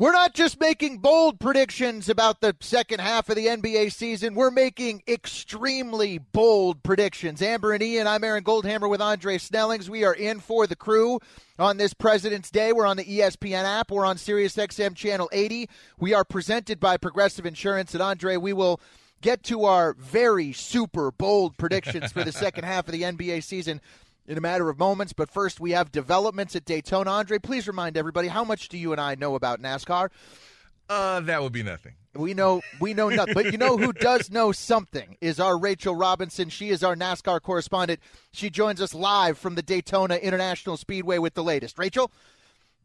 We're not just making bold predictions about the second half of the NBA season. We're making extremely bold predictions. Amber and Ian, I'm Aaron Goldhammer with Andre Snellings. We are in for the crew on this President's Day. We're on the ESPN app. We're on SiriusXM Channel 80. We are presented by Progressive Insurance. And Andre, we will get to our very super bold predictions for the second half of the NBA season in a matter of moments. But first, we have developments at Daytona. Andre, please remind everybody how much do you and I know about NASCAR? Uh, that would be nothing. We know we know nothing, but you know who does know something is our Rachel Robinson. She is our NASCAR correspondent. She joins us live from the Daytona International Speedway with the latest. Rachel.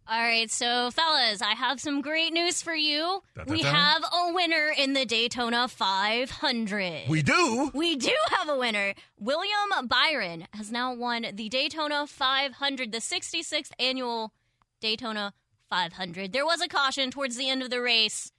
All right, so fellas, I have some great news for you. Da, da, we da. have a winner in the Daytona 500. We do. We do have a winner. William Byron has now won the Daytona 500, the 66th annual Daytona 500. There was a caution towards the end of the race,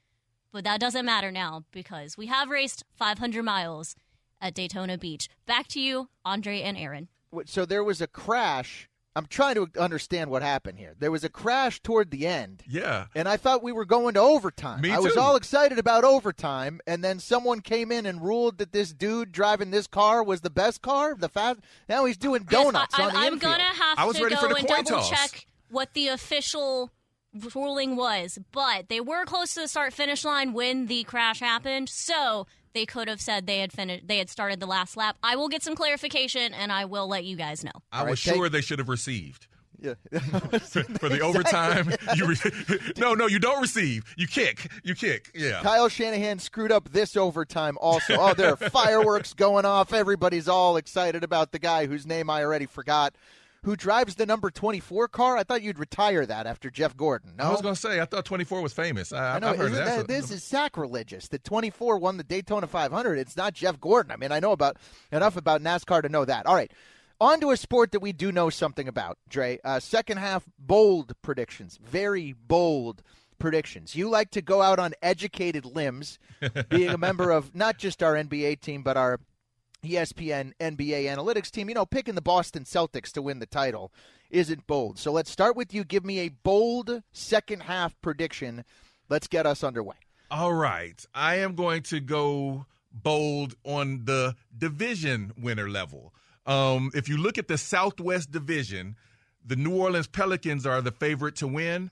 but that doesn't matter now because we have raced 500 miles at Daytona Beach. Back to you, Andre and Aaron. So there was a crash. I'm trying to understand what happened here. There was a crash toward the end. Yeah. And I thought we were going to overtime. Me I was all excited about overtime, and then someone came in and ruled that this dude driving this car was the best car, the fast. Now he's doing donuts I, on the I'm infield. gonna have I was to ready go for the and double toss. check what the official ruling was, but they were close to the start finish line when the crash happened, so they could have said they had finished they had started the last lap. I will get some clarification and I will let you guys know. I All was right, take- sure they should have received. Yeah. For the overtime, you re- no, no, you don't receive. You kick, you kick. Yeah, Kyle Shanahan screwed up this overtime also. Oh, there are fireworks going off. Everybody's all excited about the guy whose name I already forgot. Who drives the number 24 car? I thought you'd retire that after Jeff Gordon. No? I was gonna say I thought 24 was famous. I, I know that. that- this is sacrilegious. The 24 won the Daytona 500. It's not Jeff Gordon. I mean, I know about enough about NASCAR to know that. All right, on to a sport that we do know something about. Dre, uh, second half bold predictions, very bold predictions. You like to go out on educated limbs, being a member of not just our NBA team but our ESPN NBA analytics team. You know, picking the Boston Celtics to win the title isn't bold. So let's start with you. Give me a bold second half prediction. Let's get us underway. All right, I am going to go bold on the division winner level. Um, if you look at the Southwest Division, the New Orleans Pelicans are the favorite to win.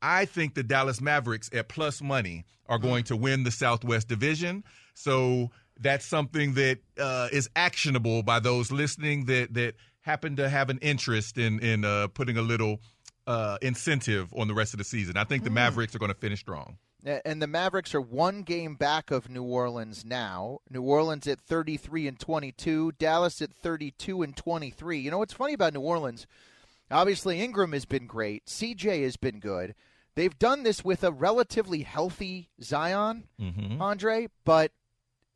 I think the Dallas Mavericks at plus money are going to win the Southwest Division. So that's something that uh, is actionable by those listening that that happen to have an interest in in uh, putting a little uh, incentive on the rest of the season. I think the Mavericks are going to finish strong. And the Mavericks are one game back of New Orleans now. New Orleans at 33 and 22, Dallas at 32 and 23. You know what's funny about New Orleans? Obviously, Ingram has been great. CJ has been good. They've done this with a relatively healthy Zion, Mm-hmm. Andre, but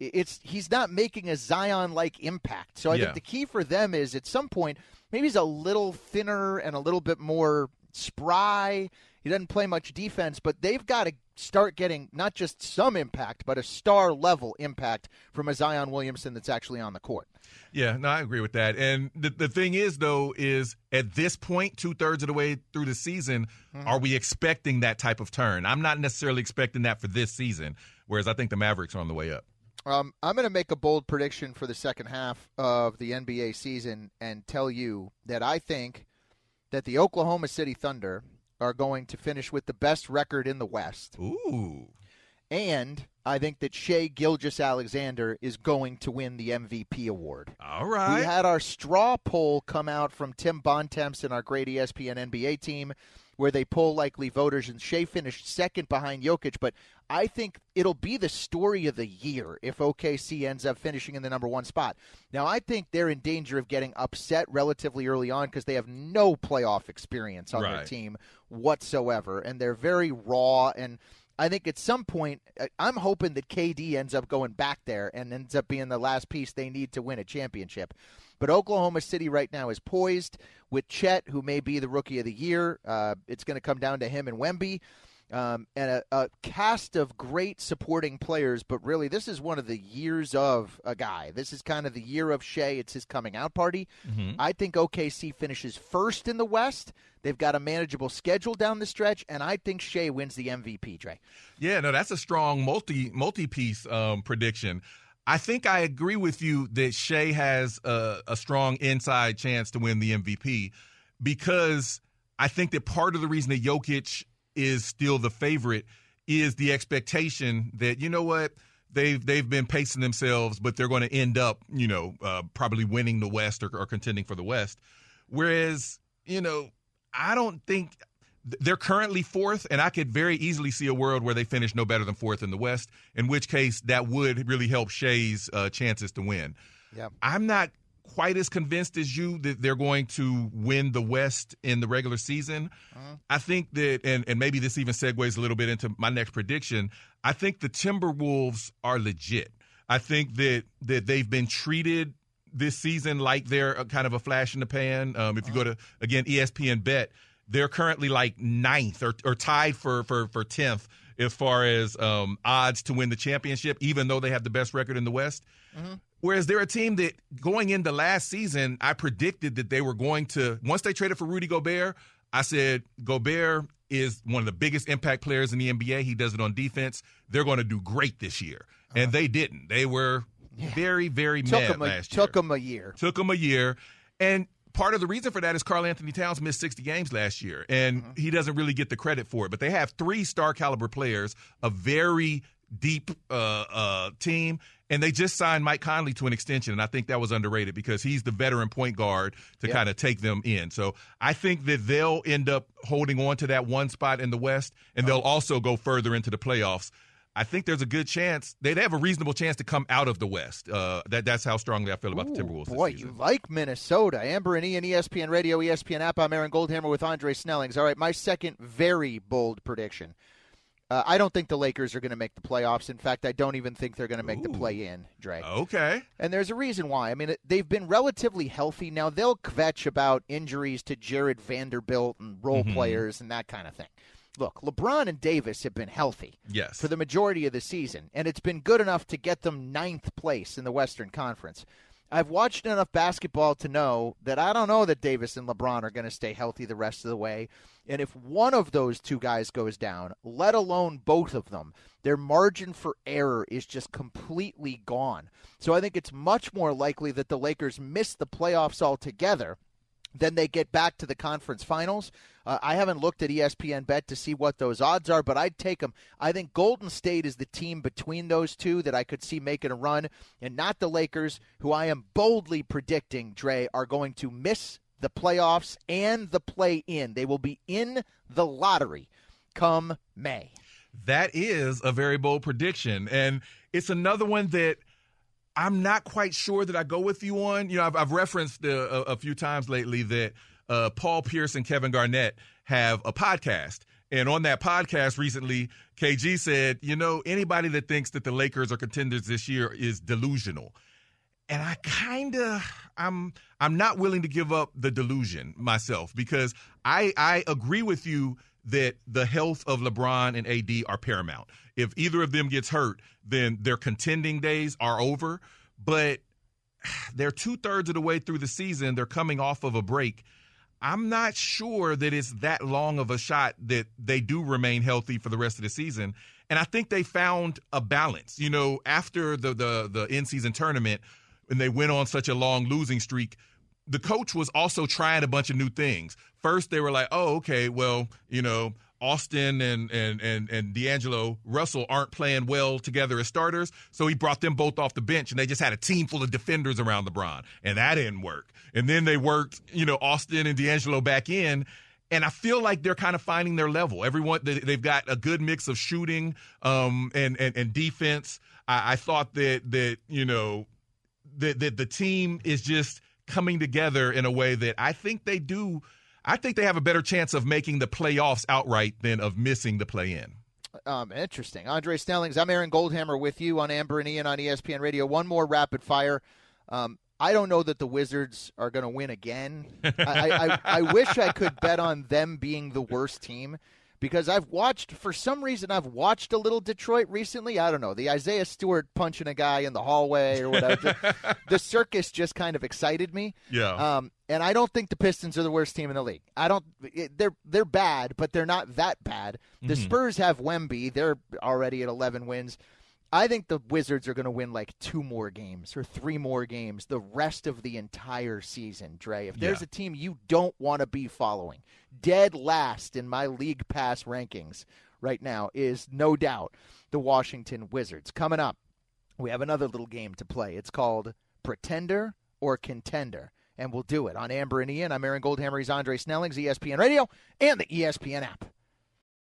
it's he's not making a Zion like impact. So I Yeah. think the key for them is at some point maybe he's a little thinner and a little bit more spry. He doesn't play much defense, but they've got to start getting not just some impact, but a star level impact from a Zion Williamson that's actually on the court. Yeah, no, I agree with that. And the, the thing is, though, is at this point, two thirds of the way through the season, mm-hmm. are we expecting that type of turn? I'm not necessarily expecting that for this season, whereas I think the Mavericks are on the way up. Um, I'm going to make a bold prediction for the second half of the NBA season and tell you that I think that the Oklahoma City Thunder are going to finish with the best record in the West. Ooh. And I think that Shai Gilgeous Alexander is going to win the MVP award. All right. We had our straw poll come out from Tim Bontemps and our great ESPN NBA team, where they poll likely voters, and Shai finished second behind Jokic. But I think it'll be the story of the year if OKC ends up finishing in the number one spot. Now, I think they're in danger of getting upset relatively early on because they have no playoff experience on their team whatsoever, and they're very raw and. I think at some point, uh, I'm hoping that KD ends up going back there and ends up being the last piece they need to win a championship. But Oklahoma City right now is poised with Chet, who may be the rookie of the year. Uh, it's going to come down to him and Wemby um, and a, a, cast of great supporting players. But really, this is one of the years of a guy. This is kind of the year of Shai. It's his coming out party. Mm-hmm. I think OKC finishes first in the West. They've got a manageable schedule down the stretch, and I think Shai wins the MVP. Dre. Yeah, no, that's a strong multi multi piece um, prediction. I think I agree with you that Shai has a, a strong inside chance to win the MVP because I think that part of the reason that Jokic is still the favorite is the expectation that you know what they've they've been pacing themselves, but they're going to end up you know uh, probably winning the West or, or contending for the West. Whereas you know I don't think they're currently fourth, and I could very easily see a world where they finish no better than fourth in the West. In which case, that would really help Shai's uh, chances to win. I'm not quite as convinced as you that they're going to win the West in the regular season. Uh-huh. I think that, and, and maybe this even segues a little bit into my next prediction. I think the Timberwolves are legit. I think that that they've been treated this season like they're a, kind of a flash in the pan. Um, if you uh-huh. go to again ESPN Bet, they're currently like ninth or, or tied for for for tenth as far as um, odds to win the championship, even though they have the best record in the West. Mm-hmm. Whereas they're a team that going into last season, I predicted that they were going to, once they traded for Rudy Gobert, I said Gobert is one of the biggest impact players in the NBA. He does it on defense. They're going to do great this year. Uh-huh. And they didn't. They were yeah. very, very took mad a, last year. Took them a year. Took them a year. And part of the reason for that is Karl-Anthony Towns missed 60 games last year, and uh-huh. he doesn't really get the credit for it. But they have three star caliber players, a very deep uh, uh, team, and they just signed Mike Conley to an extension, and I think that was underrated because he's the veteran point guard to yep. kind of take them in. So I think that they'll end up holding on to that one spot in the West, and they'll also go further into the playoffs. I think there's a good chance they'd have a reasonable chance to come out of the West. Uh, that that's how strongly I feel about Ooh, the Timberwolves. Boy, you like Minnesota. Amber and Ian, ESPN Radio, ESPN app. I'm Aaron Goldhammer with Andre Snellings. All right, my second very bold prediction. Uh, I don't think the Lakers are going to make the playoffs. In fact, I don't even think they're going to make Ooh. the play in, Dre. Okay. And there's a reason why. I mean, they've been relatively healthy. Now, they'll kvetch about injuries to Jared Vanderbilt and role mm-hmm. players and that kind of thing. Look, LeBron and Davis have been healthy yes. for the majority of the season, and it's been good enough to get them ninth place in the Western Conference. I've watched enough basketball to know that I don't know that Davis and LeBron are going to stay healthy the rest of the way. And if one of those two guys goes down, let alone both of them, their margin for error is just completely gone. So I think it's much more likely that the Lakers miss the playoffs altogether then they get back to the conference finals. Uh, I haven't looked at ESPN Bet to see what those odds are, but I'd take them. I think Golden State is the team between those two that I could see making a run, and not the Lakers, who I am boldly predicting, Dre, are going to miss the playoffs and the play in. They will be in the lottery come May. That is a very bold prediction. And it's another one that I'm not quite sure that I go with you on. You know, I've, I've referenced uh, a, a, few times lately that uh, Paul Pierce and Kevin Garnett have a podcast. And on that podcast recently, KG said, you know, anybody that thinks that the Lakers are contenders this year is delusional. And I kind of I'm I'm not willing to give up the delusion myself because I I agree with you that the health of LeBron and AD are paramount. If either of them gets hurt, then their contending days are over. But they're two thirds of the way through the season. They're coming off of a break. I'm not sure that it's that long of a shot that they do remain healthy for the rest of the season. And I think they found a balance. You know, after the the the in season tournament, and they went on such a long losing streak, the coach was also trying a bunch of new things. First, they were like, "Oh, okay, well, you know, Austin and and and and D'Angelo Russell aren't playing well together as starters, so he brought them both off the bench, and they just had a team full of defenders around LeBron, and that didn't work. And then they worked, you know, Austin and D'Angelo back in, and I feel like they're kind of finding their level. Everyone they've got a good mix of shooting um, and, and and defense. I, I thought that that you know that that the team is just coming together in a way that I think they do. I think they have a better chance of making the playoffs outright than of missing the play in. Um, interesting. Andre Snellings, I'm Aaron Goldhammer with you on Amber and Ian on ESPN Radio. One more rapid fire. Um, I don't know that the Wizards are going to win again. I, I, I, wish I could bet on them being the worst team because I've watched, for some reason, I've watched a little Detroit recently. I don't know. The Isaiah Stewart punching a guy in the hallway or whatever. the, circus just kind of excited me. Yeah. Um, and I don't think the Pistons are the worst team in the league. I don't. They're they're bad, but they're not that bad. The mm-hmm. Spurs have Wemby. They're already at 11 wins. I think the Wizards are going to win like two more games or three more games the rest of the entire season, Dre. If there's yeah. a team you don't want to be following, dead last in my league pass rankings right now is no doubt the Washington Wizards. Coming up, we have another little game to play. It's called Pretender or Contender. And we'll do it on Amber and Ian. I'm Aaron Goldhammer. He's Andre Snellings, ESPN Radio, and the ESPN app.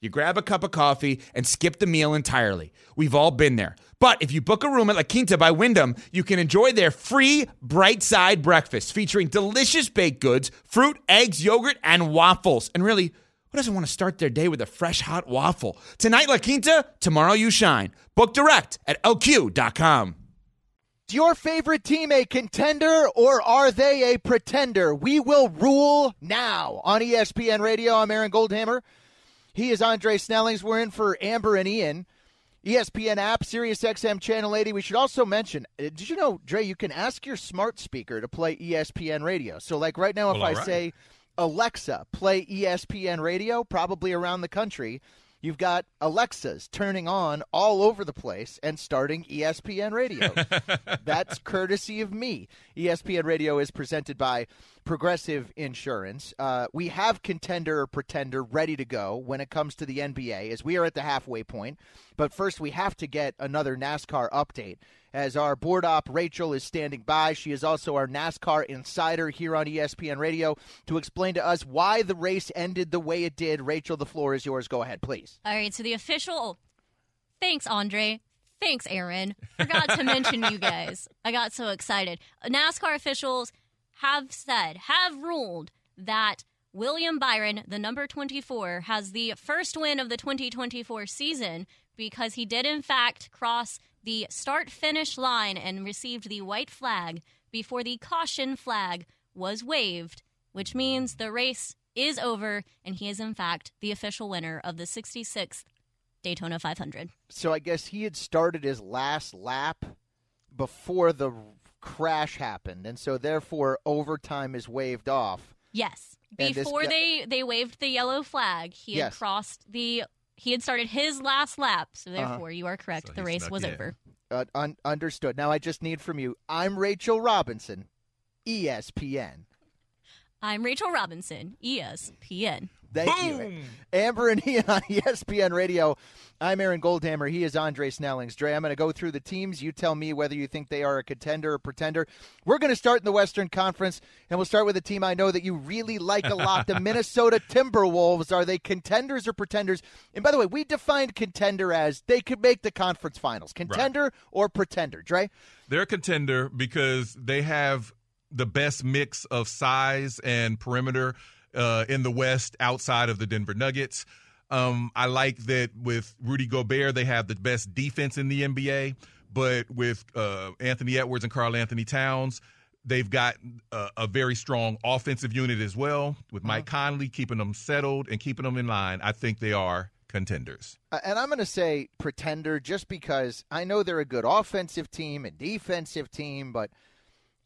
You grab a cup of coffee and skip the meal entirely. We've all been there. But if you book a room at La Quinta by Wyndham, you can enjoy their free bright side breakfast featuring delicious baked goods, fruit, eggs, yogurt, and waffles. And really, who doesn't want to start their day with a fresh hot waffle? Tonight, La Quinta, tomorrow, you shine. Book direct at lq.com. Is your favorite team a contender or are they a pretender? We will rule now on ESPN Radio. I'm Aaron Goldhammer. He is Andre Snellings. We're in for Amber and Ian. ESPN app, Sirius XM Channel 80. We should also mention, uh, did you know, Dre, you can ask your smart speaker to play ESPN radio. So, like right now, if well, I right. say, Alexa, play ESPN radio, probably around the country, You've got Alexas turning on all over the place and starting ESPN Radio. That's courtesy of me. ESPN Radio is presented by Progressive Insurance. Uh, we have contender or pretender ready to go when it comes to the NBA as we are at the halfway point. But first, we have to get another NASCAR update as our board op Rachel is standing by. She is also our NASCAR insider here on ESPN Radio to explain to us why the race ended the way it did. Rachel, the floor is yours. Go ahead, please. All right, so the official. Thanks, Andre. Thanks, Aaron. Forgot to mention you guys. I got so excited. NASCAR officials have said, have ruled that William Byron, the number 24, has the first win of the 2024 season because he did, in fact, cross the start finish line and received the white flag before the caution flag was waved, which means the race is over and he is, in fact, the official winner of the 66th Daytona 500. So I guess he had started his last lap before the crash happened, and so therefore overtime is waved off. Yes. Before they, they waved the yellow flag, he yes. had crossed the he had started his last lap, so uh-huh. therefore uh-huh. you are correct. So the race was in. over. Uh, un- understood. Now I just need from you. I'm Rachel Robinson, ESPN. I'm Rachel Robinson, ESPN. Thank Boom! you. Amber and Ian on ESPN Radio. I'm Aaron Goldhammer. He is Andre Snellings. Dre, I'm going to go through the teams. You tell me whether you think they are a contender or pretender. We're going to start in the Western Conference, and we'll start with a team I know that you really like a lot the Minnesota Timberwolves. Are they contenders or pretenders? And by the way, we defined contender as they could make the conference finals. Contender right. or pretender, Dre? They're a contender because they have the best mix of size and perimeter uh, in the West outside of the Denver Nuggets. Um, I like that with Rudy Gobert, they have the best defense in the NBA. But with uh, Anthony Edwards and Karl-Anthony Towns, they've got a, a, very strong offensive unit as well. With Mike uh-huh. Conley keeping them settled and keeping them in line, I think they are contenders. Uh, and I'm going to say pretender just because I know they're a good offensive team and defensive team, but –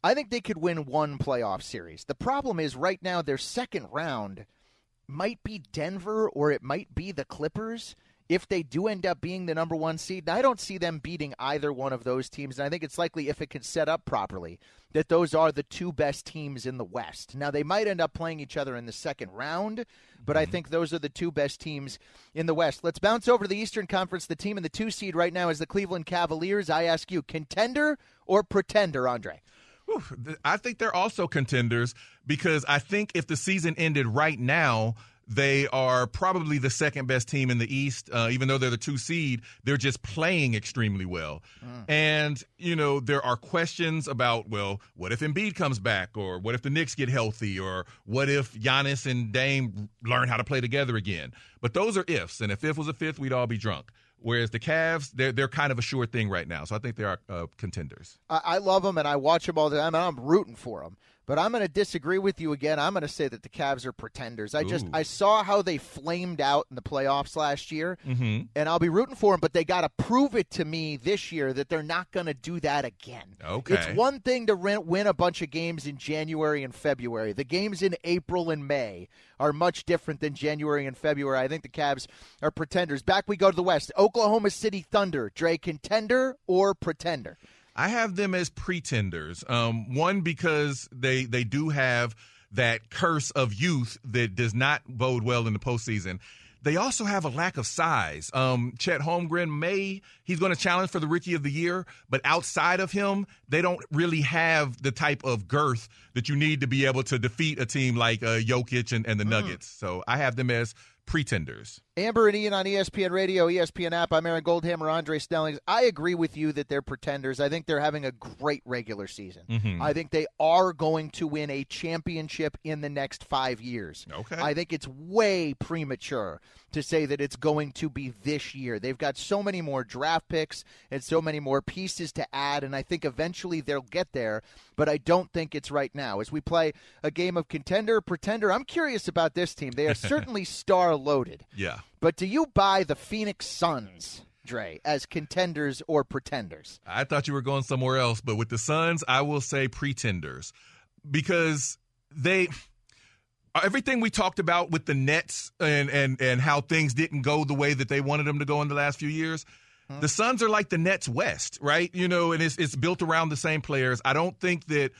I think they could win one playoff series. The problem is right now their second round might be Denver or it might be the Clippers. if they do end up being the number one seed, I don't see them beating either one of those teams. And I think it's likely, if it can set up properly, that those are the two best teams in the West. Now, they might end up playing each other in the second round, but I mm-hmm. think those are the two best teams in the West. Let's bounce over to the Eastern Conference. The team in the two seed right now is the Cleveland Cavaliers. I ask you, contender or pretender, Andre? I think they're also contenders because I think if the season ended right now, they are probably the second best team in the East. Uh, even though they're the two seed, they're just playing extremely well. And, you know, there are questions about, well, what if Embiid comes back? Or what if the Knicks get healthy? Or what if Giannis and Dame learn how to play together again? But those are ifs. And if if was a fifth, we'd all be drunk. Whereas the Cavs, they're, they're kind of a sure thing right now. So I think they are uh, contenders. I, I love them and I watch them all the time and I'm rooting for them. But I'm going to disagree with you again. I'm going to say that the Cavs are pretenders. I just Ooh. I saw how they flamed out in the playoffs last year, Mm-hmm. and I'll be rooting for them. But they got to prove it to me this year that they're not going to do that again. Okay. It's one thing to win, win a bunch of games in January and February. The games in April and May are much different than January and February. I think the Cavs are pretenders. Back we go to the West. Oklahoma City Thunder. Dre, contender or pretender? I have them as pretenders. Um, one because they they do have that curse of youth that does not bode well in the postseason. They also have a lack of size. Um, Chet Holmgren may he's going to challenge for the Rookie of the Year, but outside of him, they don't really have the type of girth that you need to be able to defeat a team like uh, Jokic and, and the Nuggets. So I have them as pretenders. Amber and Ian on ESPN Radio, ESPN app. I'm Aaron Goldhammer, Andre Snellings. I agree with you that they're pretenders. I think they're having a great regular season. Mm-hmm. I think they are going to win a championship in the next five years. Okay. I think it's way premature to say that it's going to be this year. They've got so many more draft picks and so many more pieces to add, and I think eventually they'll get there, but I don't think it's right now. As we play a game of contender, pretender, I'm curious about this team. They are certainly star loaded. Yeah. But do you buy the Phoenix Suns, Dre, as contenders or pretenders? I thought you were going somewhere else, but with the Suns, I will say pretenders because they everything we talked about with the Nets and and and how things didn't go the way that they wanted them to go in the last few years. The mm-hmm. Suns are like the Nets West, right? You know, and it's it's built around the same players. I don't think that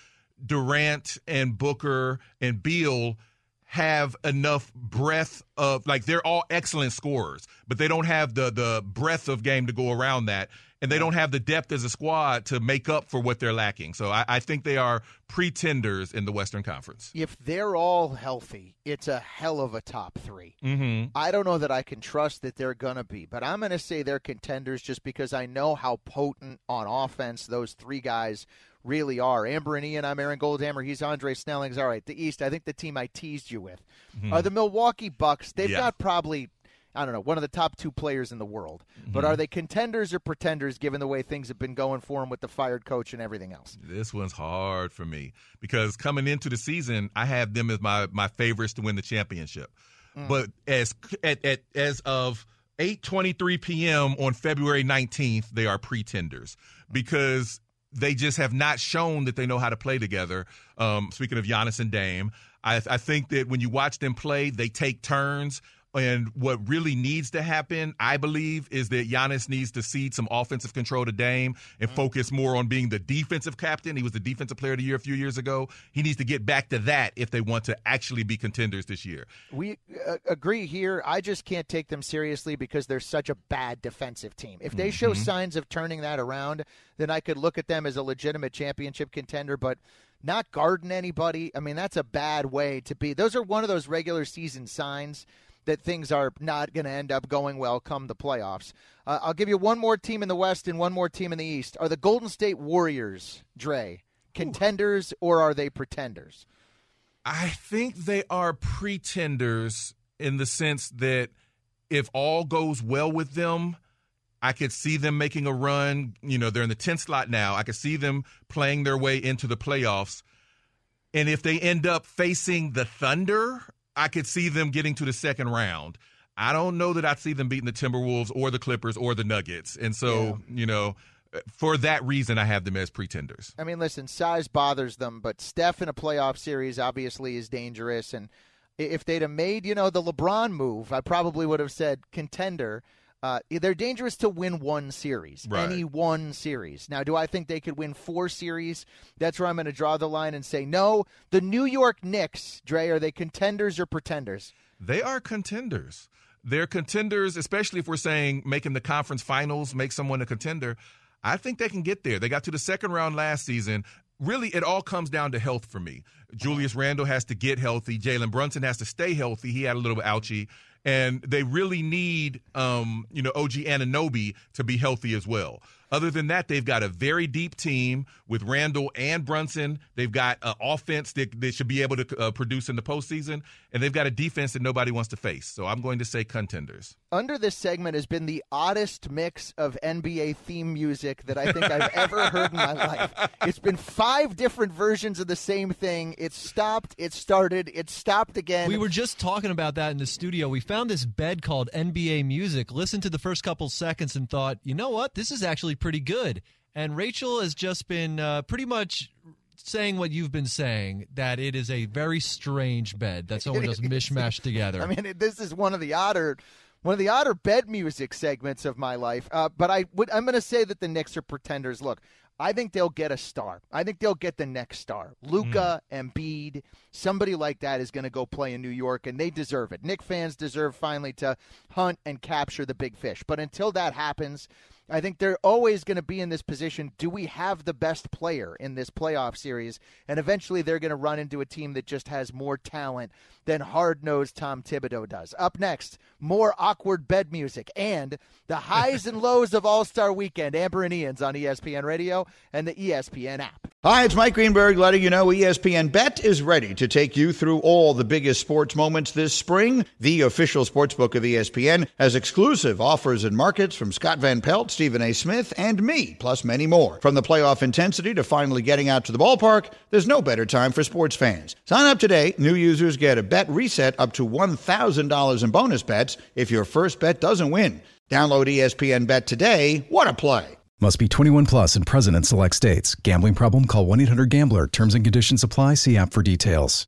Durant and Booker and Beal have enough breadth of like they're all excellent scorers, but they don't have the the breadth of game to go around that, and they don't have the depth as a squad to make up for what they're lacking. So I, I think they are pretenders in the Western Conference. If they're all healthy, it's a hell of a top three. Mm-hmm. I don't know that I can trust that they're going to be, but I'm going to say they're contenders just because I know how potent on offense those three guys really are. Amber and Ian, I'm Aaron Goldhammer. He's Andre Snellings. All right, the East, I think the team I teased you with are the Milwaukee Bucks. They've Yeah. got probably. I don't know, one of the top two players in the world. But are they contenders or pretenders given the way things have been going for them with the fired coach and everything else? This one's hard for me because coming into the season, I have them as my my favorites to win the championship. But as at, at as of 8:23 p.m. on February 19th, they are pretenders because they just have not shown that they know how to play together. Um, speaking of Giannis and Dame, I, I think that when you watch them play, they take turns. And what really needs to happen, I believe, is that Giannis needs to cede some offensive control to Dame and focus more on being the defensive captain. He was the defensive player of the year a few years ago. He needs to get back to that if they want to actually be contenders this year. We uh, agree here. I just can't take them seriously because they're such a bad defensive team. If they show signs of turning that around, then I could look at them as a legitimate championship contender, but not guarding anybody. I mean, that's a bad way to be. Those are one of those regular season signs that things are not going to end up going well come the playoffs. Uh, I'll give you one more team in the West and one more team in the East. Are the Golden State Warriors, Dre, contenders or are they pretenders? I think they are pretenders in the sense that if all goes well with them, I could see them making a run. You know, they're in the 10th slot now. I could see them playing their way into the playoffs. And if they end up facing the Thunder, I could see them getting to the second round. I don't know that I'd see them beating the Timberwolves or the Clippers or the Nuggets. And so, you know, for that reason, I have them as pretenders. I mean, listen, size bothers them, but Steph in a playoff series obviously is dangerous. And if they'd have made, you know, the LeBron move, I probably would have said contender. Uh, they're dangerous to win one series, Right. any one series. Now, do I think they could win four series? That's where I'm going to draw the line and say no. The New York Knicks, Dre, are they contenders or pretenders? They are contenders. They're contenders, especially if we're saying making the conference finals, make someone a contender. I think they can get there. They got to the second round last season. Really, it all comes down to health for me. Julius Randle has to get healthy. Jalen Brunson has to stay healthy. He had a little bit ouchy. And they really need, um, you know, OG Anunoby to be healthy as well. Other than that, they've got a very deep team with Randle and Brunson. They've got an offense that they should be able to uh, produce in the postseason, and they've got a defense that nobody wants to face. So I'm going to say contenders. Under this segment has been the oddest mix of NBA theme music that I think I've ever heard in my life. It's been five different versions of the same thing. It stopped, it started, it stopped again. We were just talking about that in the studio. We found this bed called NBA Music, listened to the first couple seconds, and thought, you know what? This is actually pretty good. And Rachel has just been uh, pretty much saying what you've been saying that it is a very strange bed that someone just mishmashed together. I mean, this is one of the odder, one of the odder bed music segments of my life. Uh, but I would, I'm going to say that the Knicks are pretenders. Look, I think they'll get a star. I think they'll get the next star. Luka, Embiid, somebody like that is going to go play in New York, and they deserve it. Knick fans deserve finally to hunt and capture the big fish. But until that happens. I think they're always going to be in this position. Do we have the best player in this playoff series? And eventually they're going to run into a team that just has more talent than hard nosed Tom Thibodeau does. Up next, more awkward bed music and the highs and lows of All Star Weekend. Amber and Ian's on ESPN Radio and the ESPN app. Hi, it's Mike Greenberg letting you know ESPN Bet is ready to take you through all the biggest sports moments this spring. The official sportsbook of ESPN has exclusive offers and markets from Scott Van Pelt, Stephen A. Smith, and me, plus many more. From the playoff intensity to finally getting out to the ballpark, there's no better time for sports fans. Sign up today. New users get a bet reset up to $1,000 in bonus bets if your first bet doesn't win. Download ESPN Bet today. What a play! Must be 21 plus and present in select states. Gambling problem? Call 1 800 Gambler. Terms and conditions apply. See app for details.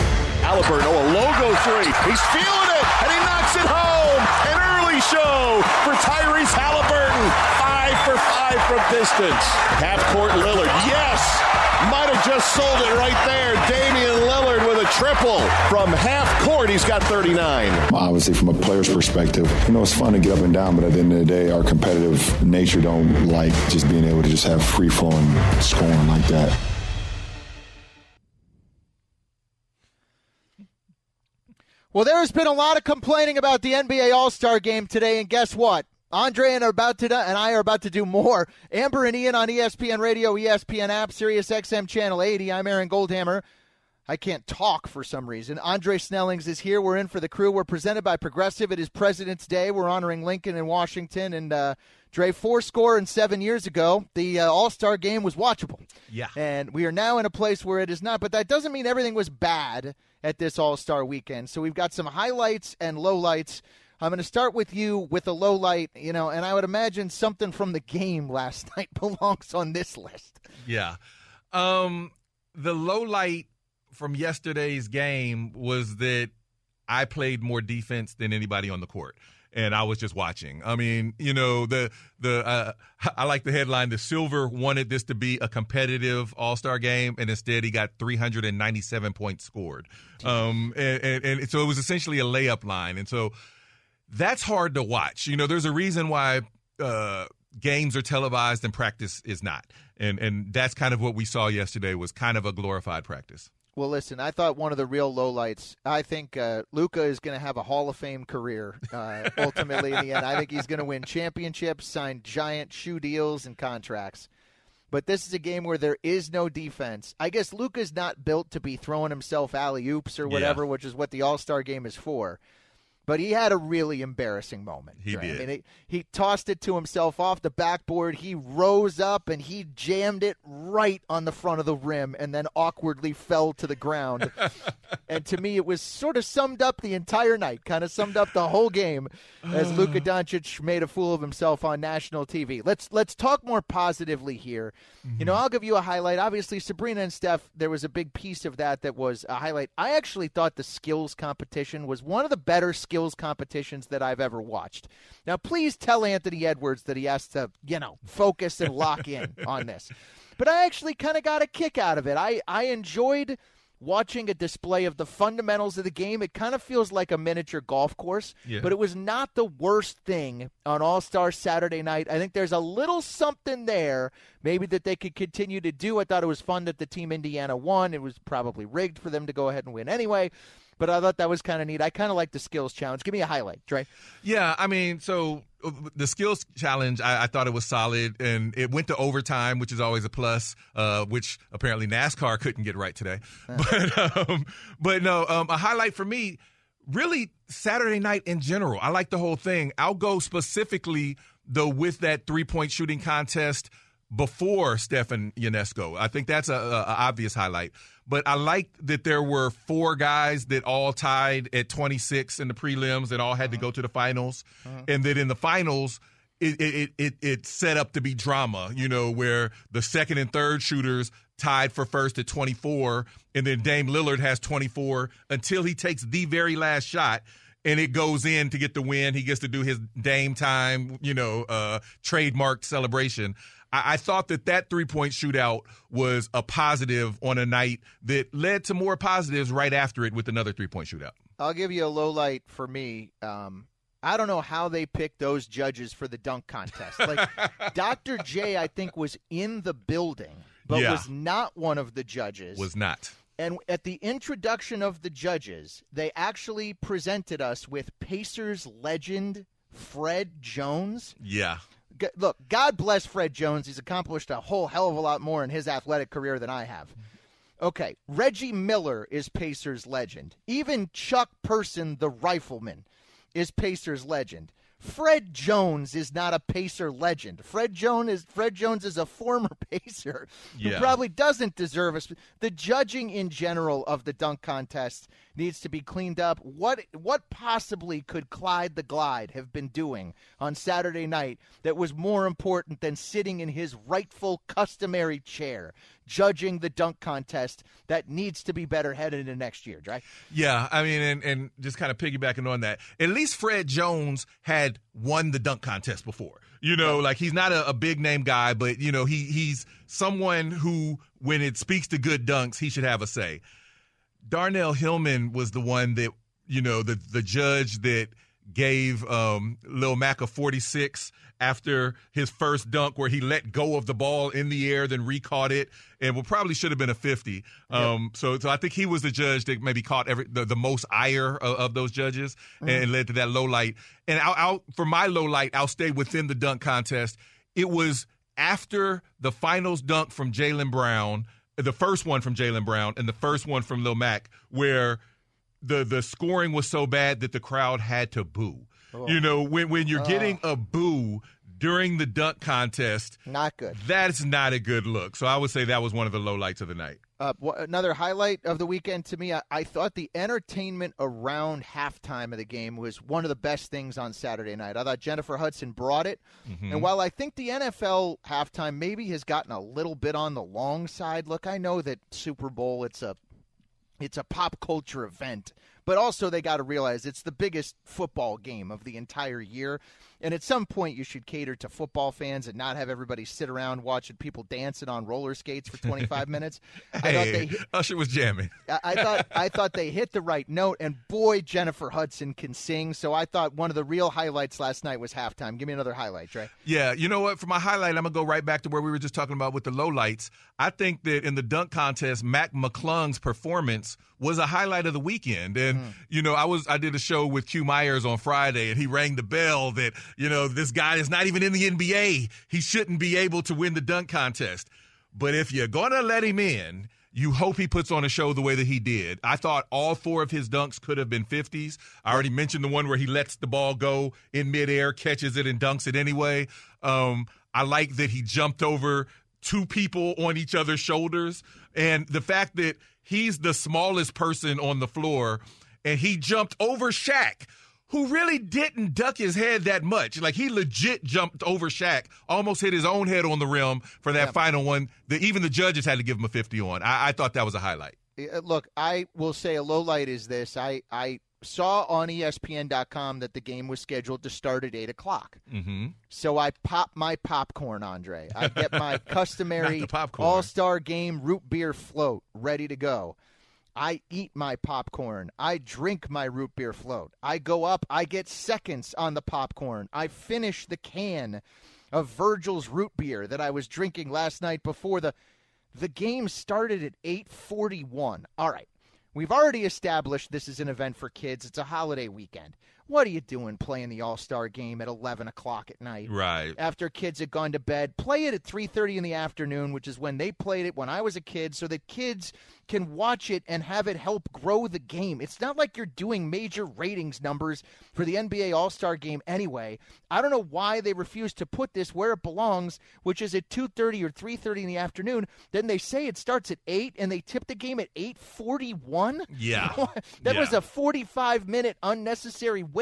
Halliburton, oh, a logo three. He's feeling it, and he knocks it home. An early show for Tyrese Halliburton. Five for five from distance. Half court Lillard, yes. Might have just sold it right there. Damian Lillard with a triple from half court. He's got 39. Obviously, from a player's perspective, you know, it's fun to get up and down, but at the end of the day, our competitive nature don't like just being able to just have free flowing scoring like that. Well, there has been a lot of complaining about the NBA All Star game today, and guess what? Andre and are about to do, and I are about to do more. Amber and Ian on ESPN Radio, ESPN app, Sirius XM Channel 80. I'm Aaron Goldhammer. I can't talk for some reason. Andre Snellings is here. We're in for the crew. We're presented by Progressive. It is President's Day. We're honoring Lincoln and Washington. And uh, Dre, four score and seven years ago, the uh, All Star game was watchable. Yeah. And we are now in a place where it is not. But that doesn't mean everything was bad at this All Star weekend. So we've got some highlights and lowlights. I'm going to start with you with a low light, you know, and I would imagine something from the game last night belongs on this list. Yeah. Um, the low light from yesterday's game was that I played more defense than anybody on the court. And I was just watching. I mean, you know, the the uh, I like the headline. The Silver wanted this to be a competitive All Star game, and instead he got 397 points scored. Um, and, and, and so it was essentially a layup line. And so that's hard to watch. You know, there's a reason why uh, games are televised and practice is not, and and that's kind of what we saw yesterday was kind of a glorified practice. Well, listen, I thought one of the real lowlights. I think uh, Luka is going to have a Hall of Fame career. Uh, ultimately, in the end, I think he's going to win championships, sign giant shoe deals and contracts. But this is a game where there is no defense. I guess Luka's not built to be throwing himself alley oops or whatever, which is what the All Star game is for. But he had a really embarrassing moment. He Dre. I did. mean, he, he tossed it to himself off the backboard. He rose up and he jammed it right on the front of the rim and then awkwardly fell to the ground. and to me, it was sort of summed up the entire night, kind of summed up the whole game as Luka Doncic made a fool of himself on national TV. Let's let's talk more positively here. You know, mm-hmm. I'll give you a highlight. Obviously, Sabrina and Steph, there was a big piece of that that was a highlight. I actually thought the skills competition was one of the better skills competitions that I've ever watched. Now, please tell Anthony Edwards that he has to, you know, focus and lock in on this. But I actually kind of got a kick out of it. I, I enjoyed watching a display of the fundamentals of the game. It kind of feels like a miniature golf course, Yeah. but it was not the worst thing on All Star Saturday night. I think there's a little something there, maybe that they could continue to do. I thought it was fun that the team Indiana won. It was probably rigged for them to go ahead and win anyway. But I thought that was kind of neat. I kind of like the skills challenge. Give me a highlight, Dre. Yeah, I mean, so uh, the skills challenge, I, I thought it was solid, and it went to overtime, which is always a plus, uh, which apparently NASCAR couldn't get right today. But um, but no, um, a highlight for me, really Saturday night in general. I like the whole thing. I'll go specifically though with that three point shooting contest before Steph and Ionescu. I think that's a, a, obvious highlight. But I liked that there were four guys that all tied at 26 in the prelims and all had to go to the finals, and that in the finals. It, it, it, it set up to be drama, you know, where the second and third shooters tied for first at 24, and then Dame Lillard has 24 until he takes the very last shot and it goes in to get the win. He gets to do his Dame time, you know, uh, trademarked celebration. I, I thought that that three point shootout was a positive on a night that led to more positives right after it with another three point shootout. I'll give you a low light for me. Um, I don't know how they picked those judges for the dunk contest. Like Dr. J, I think was in the building, but Yeah. was not one of the judges. Was not. And at the introduction of the judges, they actually presented us with Pacers legend Fred Jones. Yeah. Look, God bless Fred Jones. He's accomplished a whole hell of a lot more in his athletic career than I have. Okay, Reggie Miller is Pacers legend. Even Chuck Person, the rifleman, is Pacers legend. Fred Jones is not a Pacer legend. Fred Jones is Fred Jones is a former Pacer who Yeah. probably doesn't deserve us. The judging in general of the dunk contest needs to be cleaned up. What what possibly could Clyde the Glide have been doing on Saturday night that was more important than sitting in his rightful customary chair judging the dunk contest that needs to be better headed into next year, right? Yeah, I mean, and, and just kind of piggybacking on that, at least Fred Jones had won the dunk contest before. You know, like he's not a, a big name guy, but you know, he he's someone who, when it speaks to good dunks, he should have a say. Darnell Hillman was the one that you know the the judge that gave um, Lil Mac a 46 after his first dunk where he let go of the ball in the air, then recaught it, and well, probably should have been a 50. Um, so, so I think he was the judge that maybe caught every the, the most ire of, of those judges and led to that low light. And I'll, I'll for my low light, I'll stay within the dunk contest. It was after the finals dunk from Jaylen Brown, the first one from Jaylen Brown, and the first one from Lil Mac, where the the scoring was so bad that the crowd had to boo. Oh. You know, when when you're oh. getting a boo during the dunk contest, Not good. that's not a good look. So I would say that was one of the low lights of the night. Uh, another highlight of the weekend to me, I, I thought the entertainment around halftime of the game was one of the best things on Saturday night. I thought Jennifer Hudson brought it. And while I think the NFL halftime maybe has gotten a little bit on the long side, look, I know that Super Bowl, it's a it's a pop culture event, but also they got to realize it's the biggest football game of the entire year. And at some point, you should cater to football fans and not have everybody sit around watching people dancing on roller skates for 25 minutes. I thought Hey, they hit, Usher was jamming. I, I thought I thought they hit the right note, and boy, Jennifer Hudson can sing. So I thought one of the real highlights last night was halftime. Give me another highlight, Trey. Yeah, you know what? For my highlight, I'm gonna go right back to where we were just talking about with the low lights. I think that in the dunk contest, Mac McClung's performance was a highlight of the weekend. And mm. you know, I was I did a show with Q Myers on Friday, and he rang the bell that you know this guy is not even in the NBA. He shouldn't be able to win the dunk contest. But if you're gonna let him in, You hope he puts on a show the way that he did. I thought all four of his dunks could have been 50s. I already mentioned the one where he lets the ball go in midair, catches it, and dunks it anyway. Um, I like that he jumped over two people on each other's shoulders. And the fact that he's the smallest person on the floor and he jumped over Shaq, who really didn't duck his head that much. Like he legit jumped over Shaq, almost hit his own head on the rim for that final one that even the judges had to give him a 50 on. I, I thought that was a highlight. Uh, Look, I will say a low light is this. I, I saw on ESPN.com that the game was scheduled to start at 8 o'clock. Mm-hmm. So I pop my popcorn, Andre. I get my customary Not the popcorn. All Star Game root beer float ready to go. I eat my popcorn. I drink my root beer float. I go up. I get seconds on the popcorn. I finish the can of Virgil's root beer that I was drinking last night before the the game started at 8:41. All right. We've already established this is an event for kids. It's a holiday weekend. What are you doing playing the All Star game at 11 o'clock at night? Right. After kids had gone to bed, play it at 3:30 in the afternoon, which is when they played it when I was a kid, so that kids can watch it and have it help grow the game. It's not like you're doing major ratings numbers for the NBA All Star game anyway. I don't know why they refuse to put this where it belongs, which is at 2:30 or 3:30 in the afternoon. Then they say it starts at 8 and they tip the game at 8:41. Yeah. that Yeah. was a 45 minute unnecessary wait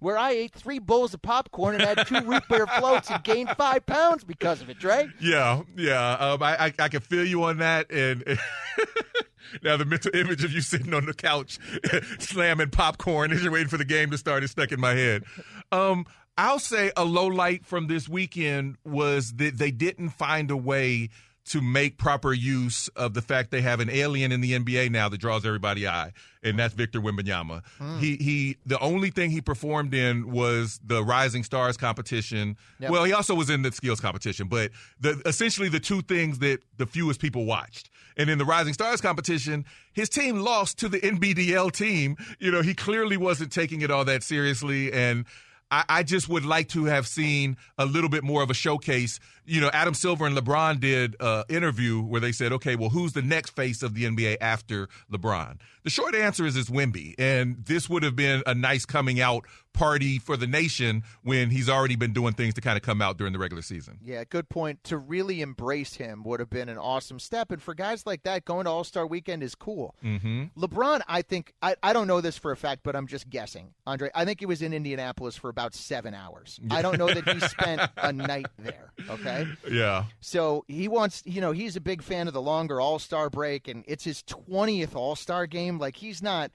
where I ate three bowls of popcorn and had two root beer floats and gained five pounds because of it, Dre. Yeah, yeah. Um, I, I I can feel you on that, and now the mental image of you sitting on the couch slamming popcorn as you're waiting for the game to start is stuck in my head. Um, I'll say a low light from this weekend was that they didn't find a way to make proper use of the fact they have an alien in the NBA now that draws everybody eye, and that's Victor Wembanyama. Hmm. He he. The only thing he performed in was the Rising Stars competition. Yep. Well, he also was in the skills competition, but the essentially the two things that the fewest people watched. And in the Rising Stars competition, his team lost to the NBDL team. You know, he clearly wasn't taking it all that seriously, and. I, I just would like to have seen a little bit more of a showcase. You know, Adam Silver and LeBron did an interview where they said, okay, well, who's the next face of the NBA after LeBron? The short answer is it's Wemby. And this would have been a nice coming out party for the nation when he's already been doing things to kind of come out during the regular season. Yeah, good point. To really embrace him would have been an awesome step. And for guys like that, going to All Star Weekend is cool. Mm-hmm. LeBron, I think, I, I don't know this for a fact, but I'm just guessing. Andre, I think he was in Indianapolis for about seven hours. I don't know that he spent a night there. Okay. Yeah. So he wants, you know, he's a big fan of the longer All Star break, and it's his 20th All Star game. Like, he's not,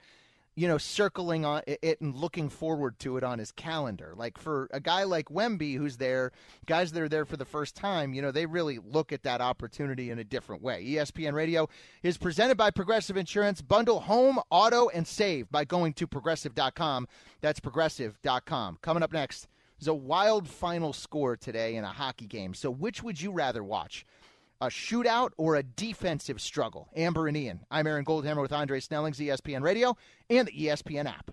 you know, circling on it and looking forward to it on his calendar. Like, for a guy like Wemby, who's there, guys that are there for the first time, you know, they really look at that opportunity in a different way. ESPN Radio is presented by Progressive Insurance. Bundle home, auto, and save by going to progressive.com. That's progressive.com. Coming up next. There's a wild final score today in a hockey game. So, which would you rather watch? A shootout or a defensive struggle? Amber and Ian. I'm Aaron Goldhammer with Andre Snellings, ESPN Radio, and the ESPN app.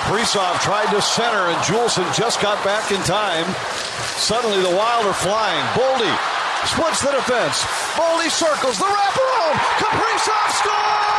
Kaprizov tried to center, and Juulsen just got back in time. Suddenly, the Wild are flying. Boldy splits the defense. Boldy circles the wraparound. Kaprizov scores!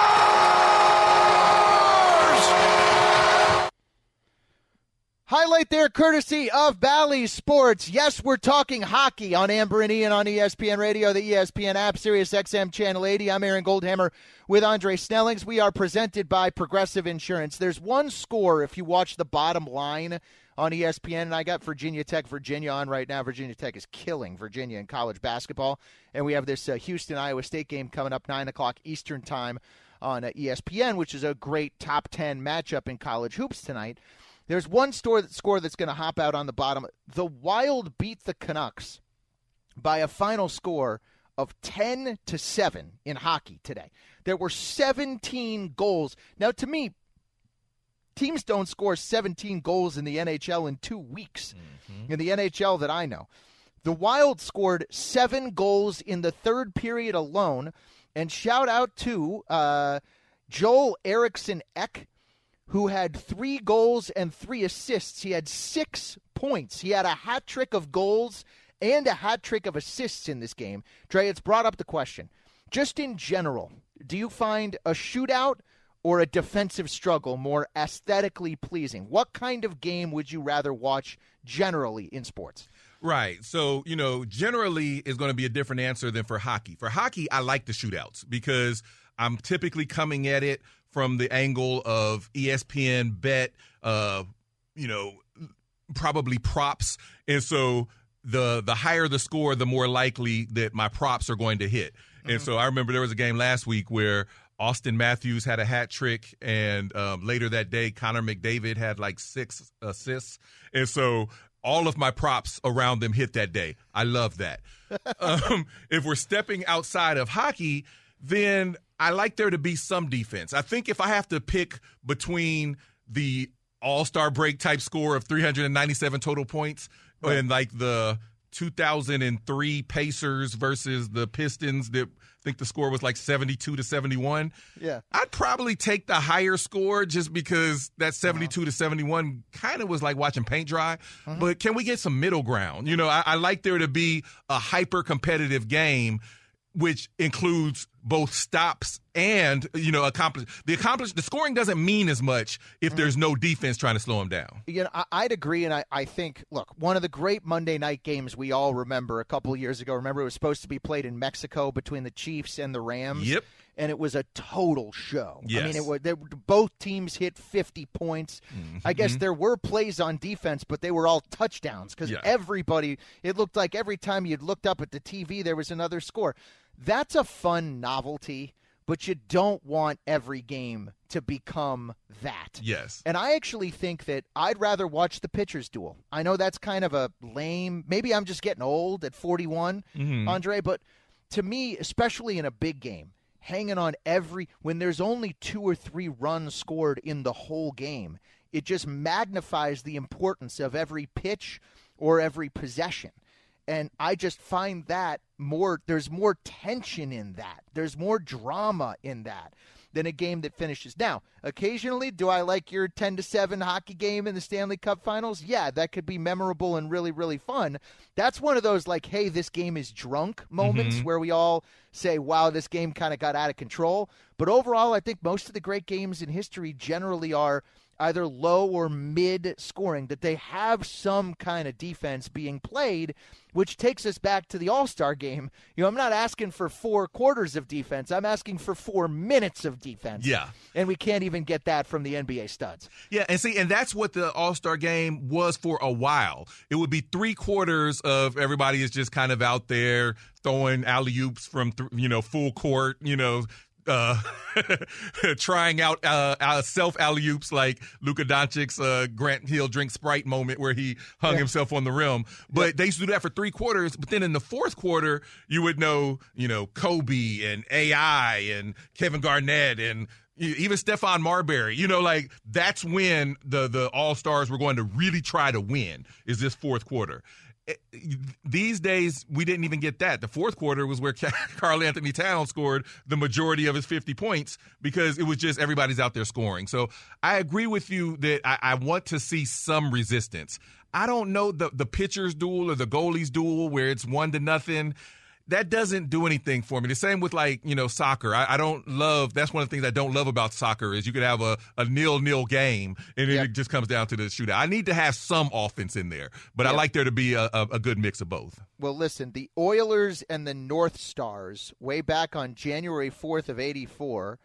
Highlight there, courtesy of Bally Sports. Yes, we're talking hockey on Amber and Ian on ESPN Radio, the ESPN app, Sirius XM Channel 80. I'm Aaron Goldhammer with Andre Snellings. We are presented by Progressive Insurance. There's one score if you watch the bottom line on ESPN, and I got Virginia Tech, Virginia on right now. Virginia Tech is killing Virginia in college basketball, and we have this uh, Houston Iowa State game coming up nine o'clock Eastern time on uh, ESPN, which is a great top ten matchup in college hoops tonight. There's one store score that's going to hop out on the bottom. The Wild beat the Canucks by a final score of 10 to 7 in hockey today. There were 17 goals. Now to me, teams don't score 17 goals in the NHL in 2 weeks. In the NHL that I know. The Wild scored 7 goals in the third period alone and shout out to uh, Joel Eriksson Ek who had three goals and three assists. He had six points. He had a hat trick of goals and a hat trick of assists in this game. Dre, it's brought up the question. Just in general, do you find a shootout or a defensive struggle more aesthetically pleasing? What kind of game would you rather watch generally in sports? Right. So, you know, generally is going to be a different answer than for hockey. For hockey, I like the shootouts because I'm typically coming at it from the angle of ESPN bet, uh, you know, probably props, and so the the higher the score, the more likely that my props are going to hit. And so I remember there was a game last week where Auston Matthews had a hat trick, and um, later that day, Connor McDavid had like six assists, and so all of my props around them hit that day. I love that. um, if we're stepping outside of hockey, then I like there to be some defense. I think if I have to pick between the All Star break type score of 397 total points and like the 2003 Pacers versus the Pistons that I think the score was like 72 to 71. Yeah. I'd probably take the higher score just because that uh-huh. 72 to 71 kind of was like watching paint dry. Uh-huh. But can we get some middle ground? You know, I, I like there to be a hyper competitive game, which includes both stops and you know accomplish the accomplish the scoring doesn't mean as much if there's no defense trying to slow them down. You know, I, I'd agree, and I, I think, look, one of the great Monday night games we all remember a couple of years ago. Remember, it was supposed to be played in Mexico between the Chiefs and the Rams. Yep. And it was a total show. Yes. I mean, it was they, both teams hit 50 points. Mm-hmm. I guess there were plays on defense, but they were all touchdowns because Yeah. everybody. It looked like every time you'd looked up at the TV, there was another score. That's a fun novelty, but you don't want every game to become that. Yes. And I actually think that I'd rather watch the pitchers duel. I know that's kind of a lame. Maybe I'm just getting old at 41, Mhm. Andre, but to me, especially in a big game, hanging on every when there's only two or three runs scored in the whole game, it just magnifies the importance of every pitch or every possession. And I just find that more there's more tension in that. There's more drama in that than a game that finishes. Now, occasionally, do I like your 10 to 7 hockey game in the Stanley Cup Finals? Yeah, that could be memorable and really really fun. That's one of those like, hey, this game is drunk moments Mhm. where we all say, wow, this game kind of got out of control. But overall, I think most of the great games in history generally are either low or mid scoring, that they have some kind of defense being played, which takes us back to the All Star game. You know, I'm not asking for four quarters of defense, I'm asking for four minutes of defense. Yeah. And we can't even get that from the NBA studs. Yeah, and see, and that's what the All Star game was for a while. It would be three quarters of everybody is just kind of out there throwing alley oops from th- you know full court, you know. Uh, trying out uh, uh, self alley oops like Luka Doncic's uh, Grant Hill drink Sprite moment where he hung Yeah. himself on the rim. But they used to do that for three quarters. But then in the fourth quarter, you would know, you know, Kobe and AI and Kevin Garnett and even Stephon Marbury. You know, like that's when the the All Stars were going to really try to win. Is this fourth quarter? Eh, These days, we didn't even get that. The fourth quarter was where Karl-Anthony Towns scored the majority of his 50 points because it was just everybody's out there scoring. So I agree with you that I, I want to see some resistance. I don't know the the pitcher's duel or the goalie's duel where it's one to nothing. That doesn't do anything for me. The same with like you know soccer. I, I, don't love. That's one of the things I don't love about soccer is you could have a, a nil nil game and yep. it just comes down to the shootout. I need to have some offense in there, but yep. I like there to be a, a, a good mix of both. Well, listen, the Oilers and the North Stars way back on January fourth of '84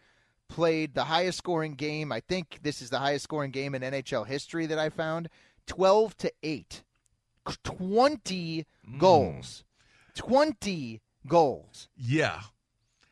played the highest scoring game. I think this is the highest scoring game in NHL history that I found. Twelve to eight. 20 mm. goals. 20 goals. Yeah.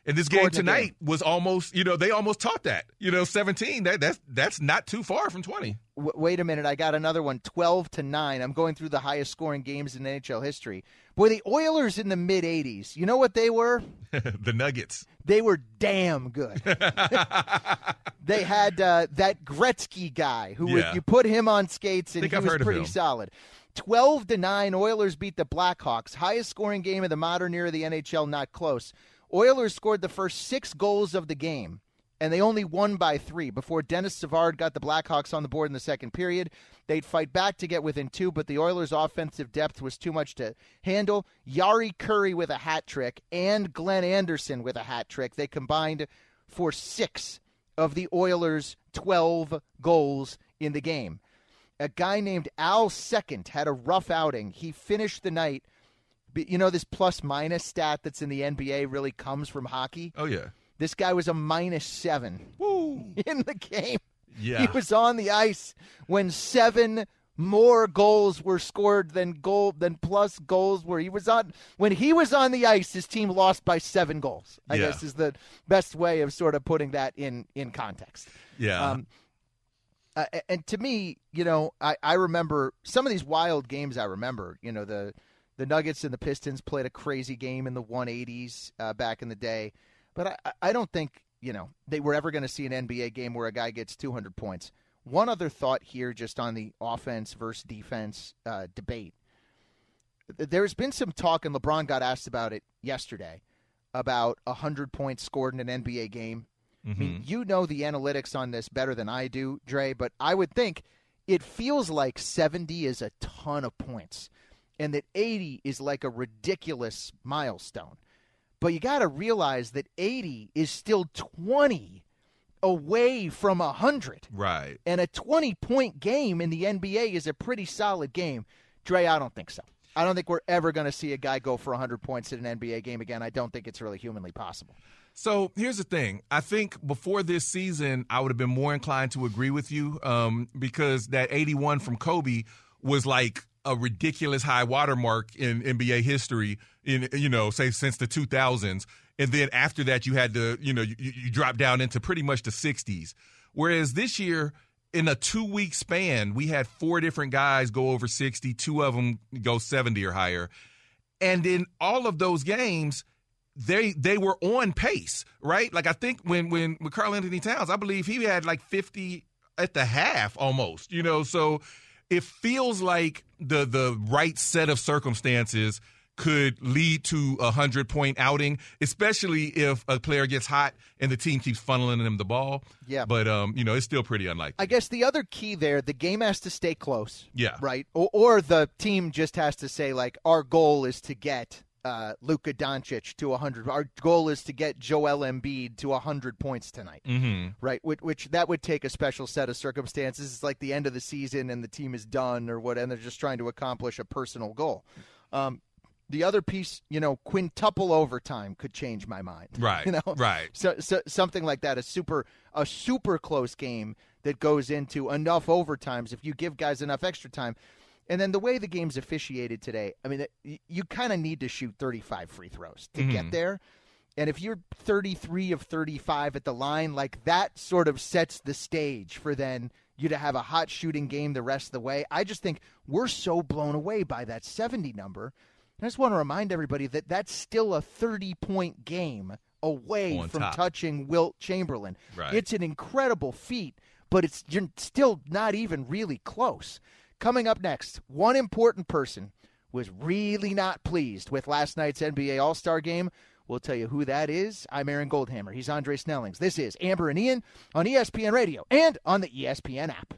And this game tonight game. was almost, you know, they almost taught that. You know, 17, that that's that's not too far from 20. W- wait a minute, I got another one, 12 to 9. I'm going through the highest scoring games in NHL history. Boy, the Oilers in the mid 80s, you know what they were? the Nuggets. They were damn good. they had uh, that Gretzky guy who yeah. would, you put him on skates and he I've was pretty solid. 12 to 9 Oilers beat the Blackhawks. Highest scoring game of the modern era of the NHL, not close. Oilers scored the first 6 goals of the game and they only won by 3 before Denis Savard got the Blackhawks on the board in the second period. They'd fight back to get within 2, but the Oilers offensive depth was too much to handle. Jari Kurri with a hat trick and Glenn Anderson with a hat trick. They combined for 6 of the Oilers' 12 goals in the game a guy named Al Secord had a rough outing. He finished the night. You know, this plus minus stat that's in the NBA really comes from hockey. Oh, yeah. This guy was a minus seven Woo. in the game. Yeah. He was on the ice when seven more goals were scored than goal than plus goals where he was on when he was on the ice his team lost by seven goals i yeah. guess is the best way of sort of putting that in in context yeah um, uh, and to me, you know, I, I remember some of these wild games. I remember, you know, the the Nuggets and the Pistons played a crazy game in the 180s uh, back in the day, but I, I don't think you know they were ever going to see an NBA game where a guy gets 200 points. One other thought here, just on the offense versus defense uh, debate. There's been some talk, and LeBron got asked about it yesterday about 100 points scored in an NBA game Mm-hmm. I mean, mm-hmm. you know the analytics on this better than I do, Dre, but I would think it feels like 70 is a ton of points and that 80 is like a ridiculous milestone. But you got to realize that 80 is still 20 away from 100. Right. And a 20 point game in the NBA is a pretty solid game. Dre, I don't think so. I don't think we're ever going to see a guy go for 100 points in an NBA game again. I don't think it's really humanly possible. So here's the thing. I think before this season, I would have been more inclined to agree with you um, because that 81 from Kobe was like a ridiculous high watermark in NBA history. In you know, say since the 2000s, and then after that, you had to you know you, you drop down into pretty much the 60s. Whereas this year, in a two week span, we had four different guys go over 60, two of them go 70 or higher. And in all of those games, they they were on pace, right? Like I think when when with Karl-Anthony Towns, I believe he had like 50 at the half almost, you know, so it feels like the the right set of circumstances could lead to a hundred point outing, especially if a player gets hot and the team keeps funneling them the ball. Yeah. But um, you know, it's still pretty unlikely. I guess the other key there, the game has to stay close. Yeah. Right. Or, or the team just has to say like, our goal is to get uh, Luka Doncic to 100. Our goal is to get Joel Embiid to 100 points tonight. Mm-hmm. Right, which, which, that would take a special set of circumstances. It's like the end of the season and the team is done or what, and they're just trying to accomplish a personal goal. Um, the other piece, you know, quintuple overtime could change my mind. Right. You know, right. So, so something like that, a super, a super close game that goes into enough overtimes. If you give guys enough extra time, and then the way the game's officiated today, I mean, you kind of need to shoot 35 free throws to mm-hmm. get there. And if you're 33 of 35 at the line, like that sort of sets the stage for then you to have a hot shooting game the rest of the way. I just think we're so blown away by that 70 number. I just want to remind everybody that that's still a 30 point game away On from top. touching Wilt Chamberlain. Right. It's an incredible feat, but it's you're still not even really close. Coming up next, one important person was really not pleased with last night's NBA All Star game. We'll tell you who that is. I'm Aaron Goldhammer. He's Andre Snellings. This is Amber and Ian on ESPN Radio and on the ESPN app.